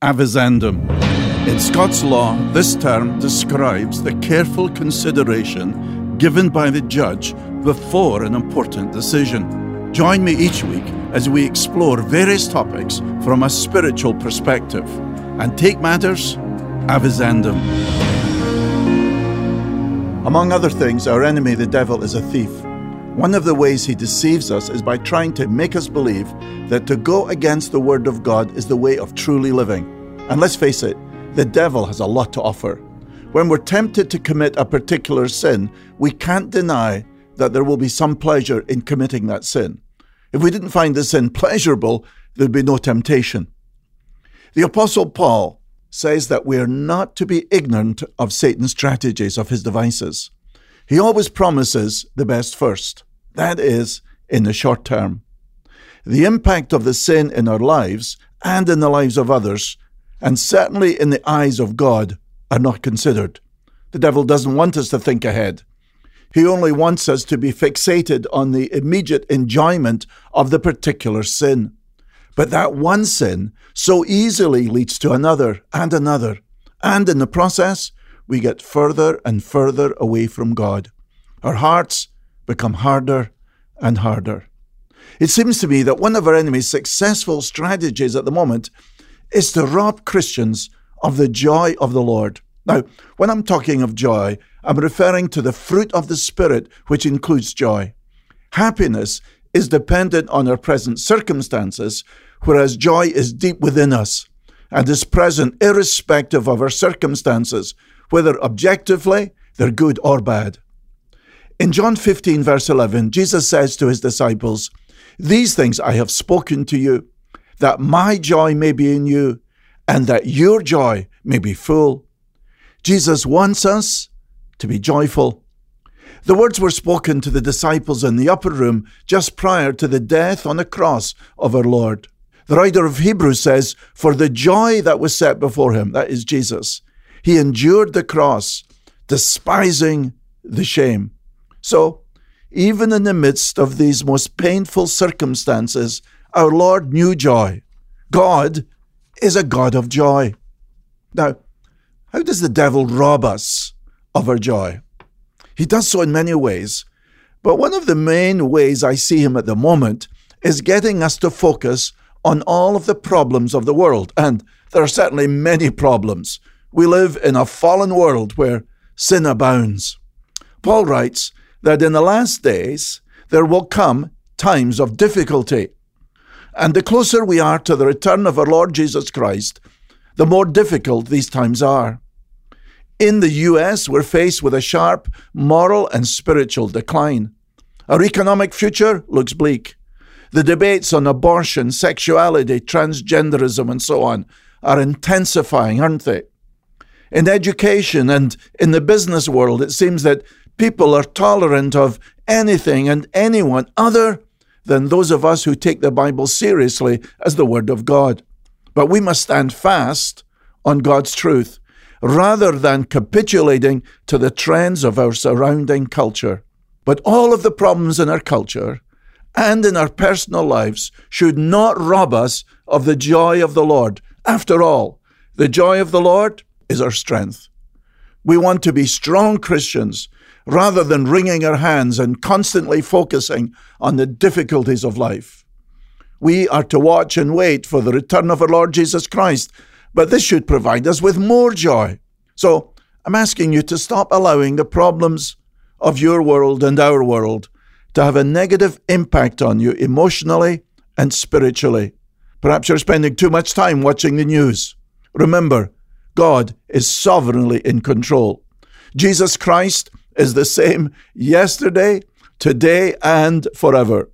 Avizandum. In Scots law, this term describes the careful consideration given by the judge before an important decision. Join me each week as we explore various topics from a spiritual perspective and take matters avizandum. Among other things, our enemy, the devil, is a thief. One of the ways he deceives us is by trying to make us believe that to go against the Word of God is the way of truly living. And let's face it, the devil has a lot to offer. When we're tempted to commit a particular sin, we can't deny that there will be some pleasure in committing that sin. If we didn't find the sin pleasurable, there'd be no temptation. The Apostle Paul says that we are not to be ignorant of Satan's strategies, of his devices. He always promises the best first. That is, in the short term. The impact of the sin in our lives and in the lives of others, and certainly in the eyes of God, are not considered. The devil doesn't want us to think ahead. He only wants us to be fixated on the immediate enjoyment of the particular sin. But that one sin so easily leads to another and another. And in the process, we get further and further away from God. Our hearts become harder and harder. It seems to me that one of our enemy's successful strategies at the moment is to rob Christians of the joy of the Lord. Now, when I'm talking of joy, I'm referring to the fruit of the Spirit, which includes joy. Happiness is dependent on our present circumstances, whereas joy is deep within us and is present irrespective of our circumstances, whether objectively they're good or bad. In John 15, verse 11, Jesus says to his disciples, These things I have spoken to you, that my joy may be in you, and that your joy may be full. Jesus wants us to be joyful. The words were spoken to the disciples in the upper room just prior to the death on the cross of our Lord. The writer of Hebrews says, For the joy that was set before him, that is Jesus, he endured the cross, despising the shame so, even in the midst of these most painful circumstances, our Lord knew joy. God is a God of joy. Now, how does the devil rob us of our joy? He does so in many ways, but one of the main ways I see him at the moment is getting us to focus on all of the problems of the world. And there are certainly many problems. We live in a fallen world where sin abounds. Paul writes, that in the last days there will come times of difficulty. And the closer we are to the return of our Lord Jesus Christ, the more difficult these times are. In the US, we're faced with a sharp moral and spiritual decline. Our economic future looks bleak. The debates on abortion, sexuality, transgenderism, and so on are intensifying, aren't they? In education and in the business world, it seems that people are tolerant of anything and anyone other than those of us who take the Bible seriously as the Word of God. But we must stand fast on God's truth rather than capitulating to the trends of our surrounding culture. But all of the problems in our culture and in our personal lives should not rob us of the joy of the Lord. After all, the joy of the Lord is our strength. We want to be strong Christians rather than wringing our hands and constantly focusing on the difficulties of life. We are to watch and wait for the return of our Lord Jesus Christ, but this should provide us with more joy. So I'm asking you to stop allowing the problems of your world and our world to have a negative impact on you emotionally and spiritually. Perhaps you're spending too much time watching the news. Remember, God is sovereignly in control. Jesus Christ is the same yesterday, today, and forever.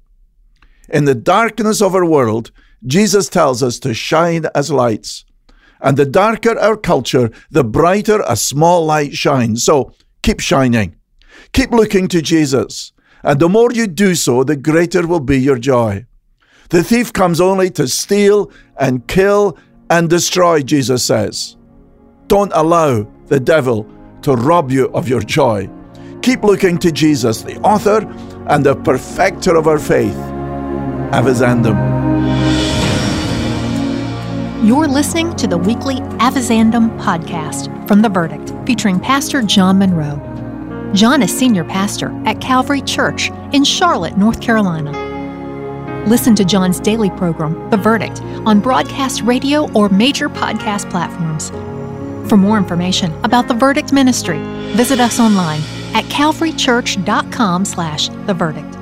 In the darkness of our world, Jesus tells us to shine as lights. And the darker our culture, the brighter a small light shines. So keep shining. Keep looking to Jesus. And the more you do so, the greater will be your joy. The thief comes only to steal and kill and destroy, Jesus says. Don't allow the devil to rob you of your joy. Keep looking to Jesus, the author and the perfecter of our faith. Avizandum. You're listening to the weekly Avizandum podcast from The Verdict, featuring Pastor John Munro. John is senior pastor at Calvary Church in Charlotte, North Carolina. Listen to John's daily program, The Verdict, on broadcast radio or major podcast platforms. For more information about The Verdict Ministry, visit us online at calvarychurch.com slash The Verdict.